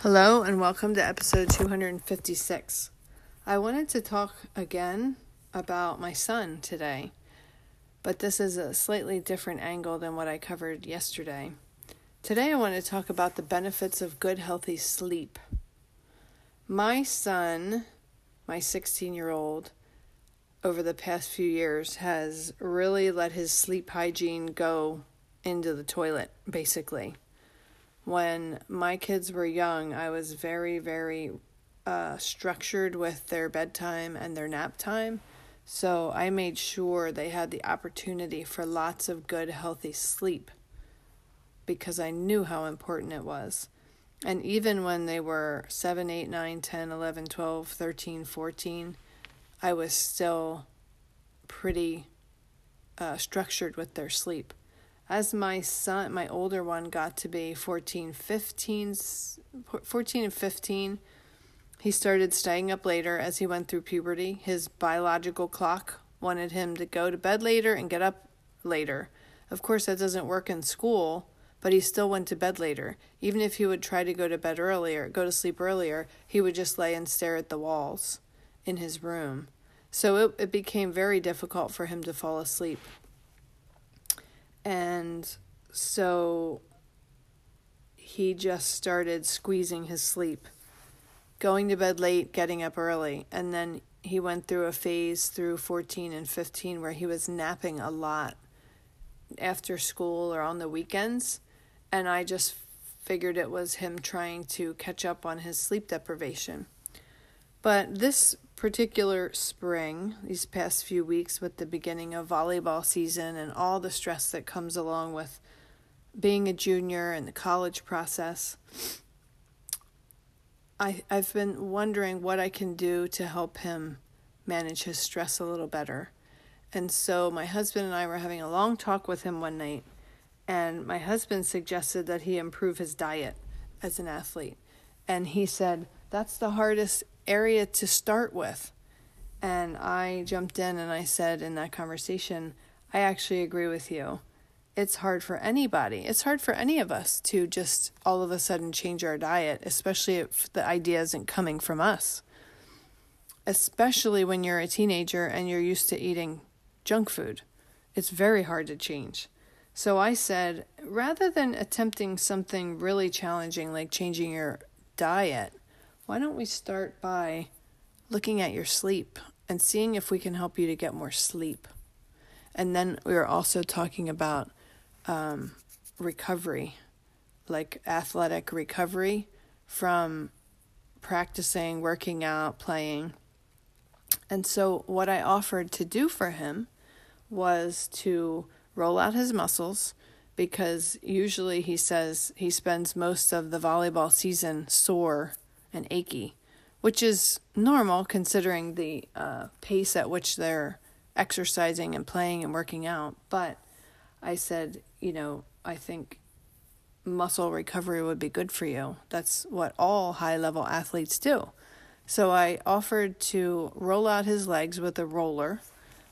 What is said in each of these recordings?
Hello, and welcome to episode 256. I wanted to talk again about my son today, but this is a slightly different angle than what I covered yesterday. Today, I want to talk about the benefits of good, healthy sleep. My son, my 16 year old, over the past few years has really let his sleep hygiene go into the toilet, basically. When my kids were young, I was very, very uh, structured with their bedtime and their nap time. So I made sure they had the opportunity for lots of good, healthy sleep because I knew how important it was. And even when they were 7, 8, 9, 10, 11, 12, 13, 14, I was still pretty uh, structured with their sleep. As my son, my older one, got to be 14, 15, 14 and 15, he started staying up later as he went through puberty. His biological clock wanted him to go to bed later and get up later. Of course, that doesn't work in school, but he still went to bed later. Even if he would try to go to bed earlier, go to sleep earlier, he would just lay and stare at the walls in his room. So it, it became very difficult for him to fall asleep. And so he just started squeezing his sleep, going to bed late, getting up early. And then he went through a phase through 14 and 15 where he was napping a lot after school or on the weekends. And I just figured it was him trying to catch up on his sleep deprivation. But this particular spring, these past few weeks with the beginning of volleyball season and all the stress that comes along with being a junior and the college process, I, I've been wondering what I can do to help him manage his stress a little better. And so my husband and I were having a long talk with him one night, and my husband suggested that he improve his diet as an athlete. And he said, That's the hardest area to start with. And I jumped in and I said in that conversation, I actually agree with you. It's hard for anybody. It's hard for any of us to just all of a sudden change our diet, especially if the idea isn't coming from us. Especially when you're a teenager and you're used to eating junk food. It's very hard to change. So I said, rather than attempting something really challenging like changing your diet, why don't we start by looking at your sleep and seeing if we can help you to get more sleep? And then we were also talking about um, recovery, like athletic recovery from practicing, working out, playing. And so, what I offered to do for him was to roll out his muscles because usually he says he spends most of the volleyball season sore and achy, which is normal considering the uh, pace at which they're exercising and playing and working out. But I said, you know, I think muscle recovery would be good for you. That's what all high level athletes do. So I offered to roll out his legs with a roller,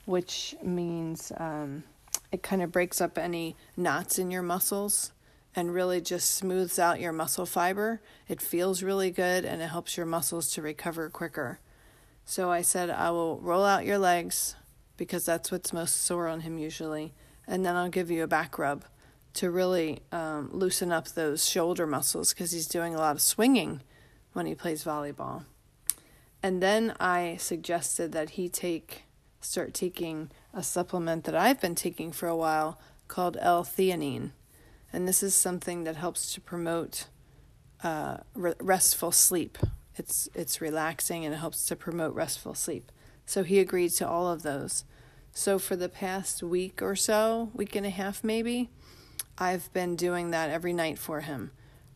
which means um, it kind of breaks up any knots in your muscles and really just smooths out your muscle fiber. It feels really good and it helps your muscles to recover quicker. So I said, I will roll out your legs because that's what's most sore on him usually. And then I'll give you a back rub to really um, loosen up those shoulder muscles because he's doing a lot of swinging when he plays volleyball. And then I suggested that he take start taking a supplement that I've been taking for a while called L-theanine. And this is something that helps to promote uh, re- restful sleep. It's it's relaxing and it helps to promote restful sleep. So he agreed to all of those. So for the past week or so, week and a half maybe, I've been doing that every night for him.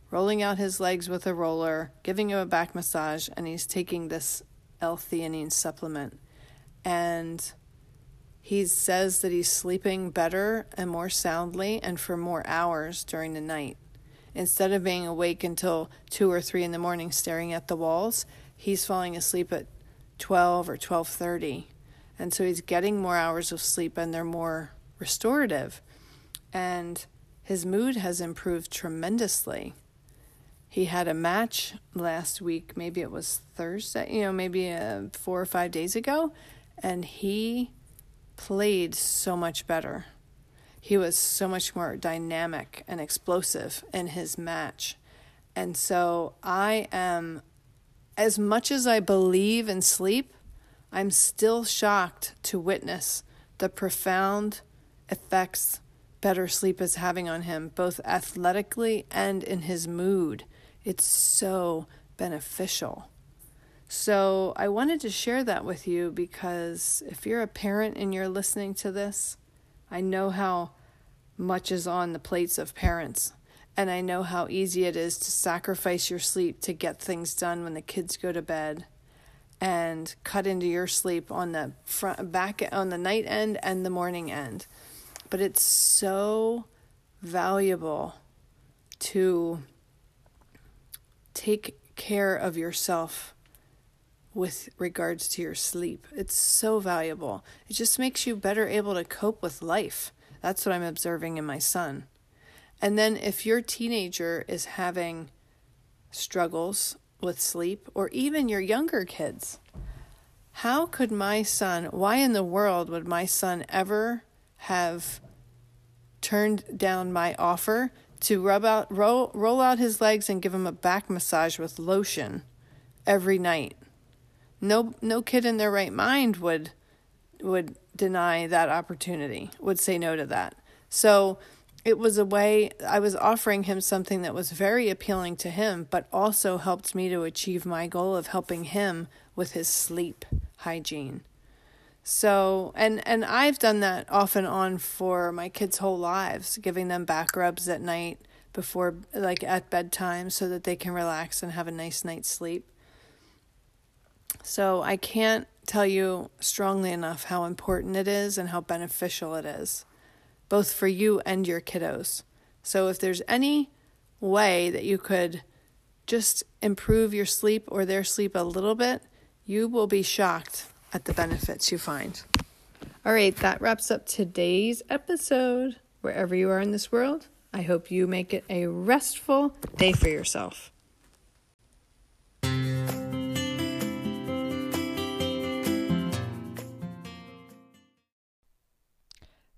Rolling out his legs with a roller, giving him a back massage, and he's taking this L-theanine supplement. And he says that he's sleeping better and more soundly and for more hours during the night. Instead of being awake until 2 or 3 in the morning staring at the walls, he's falling asleep at 12 or 12:30 and so he's getting more hours of sleep and they're more restorative. And his mood has improved tremendously. He had a match last week. Maybe it was thursday you know maybe uh, four or five days ago. And he played so much better he was so much more dynamic and explosive in his match and so i am as much as I believe in sleep, I'm still shocked to witness the profound effects better sleep is having on him, both athletically and in his mood. It's so beneficial. So, I wanted to share that with you because if you're a parent and you're listening to this, I know how much is on the plates of parents. And I know how easy it is to sacrifice your sleep to get things done when the kids go to bed and cut into your sleep on the front back on the night end and the morning end. But it's so valuable to take care of yourself with regards to your sleep. It's so valuable. It just makes you better able to cope with life. That's what I'm observing in my son. And then if your teenager is having struggles with sleep, or even your younger kids, how could my son, why in the world would my son ever have turned down my offer to rub out roll, roll out his legs and give him a back massage with lotion every night? No no kid in their right mind would would deny that opportunity, would say no to that. So it was a way I was offering him something that was very appealing to him, but also helped me to achieve my goal of helping him with his sleep hygiene. So, and and I've done that off and on for my kids' whole lives, giving them back rubs at night before like at bedtime so that they can relax and have a nice night's sleep. So, I can't tell you strongly enough how important it is and how beneficial it is both for you and your kiddos. So if there's any way that you could just improve your sleep or their sleep a little bit, you will be shocked at the benefits you find. All right, that wraps up today's episode. Wherever you are in this world, I hope you make it a restful day for yourself.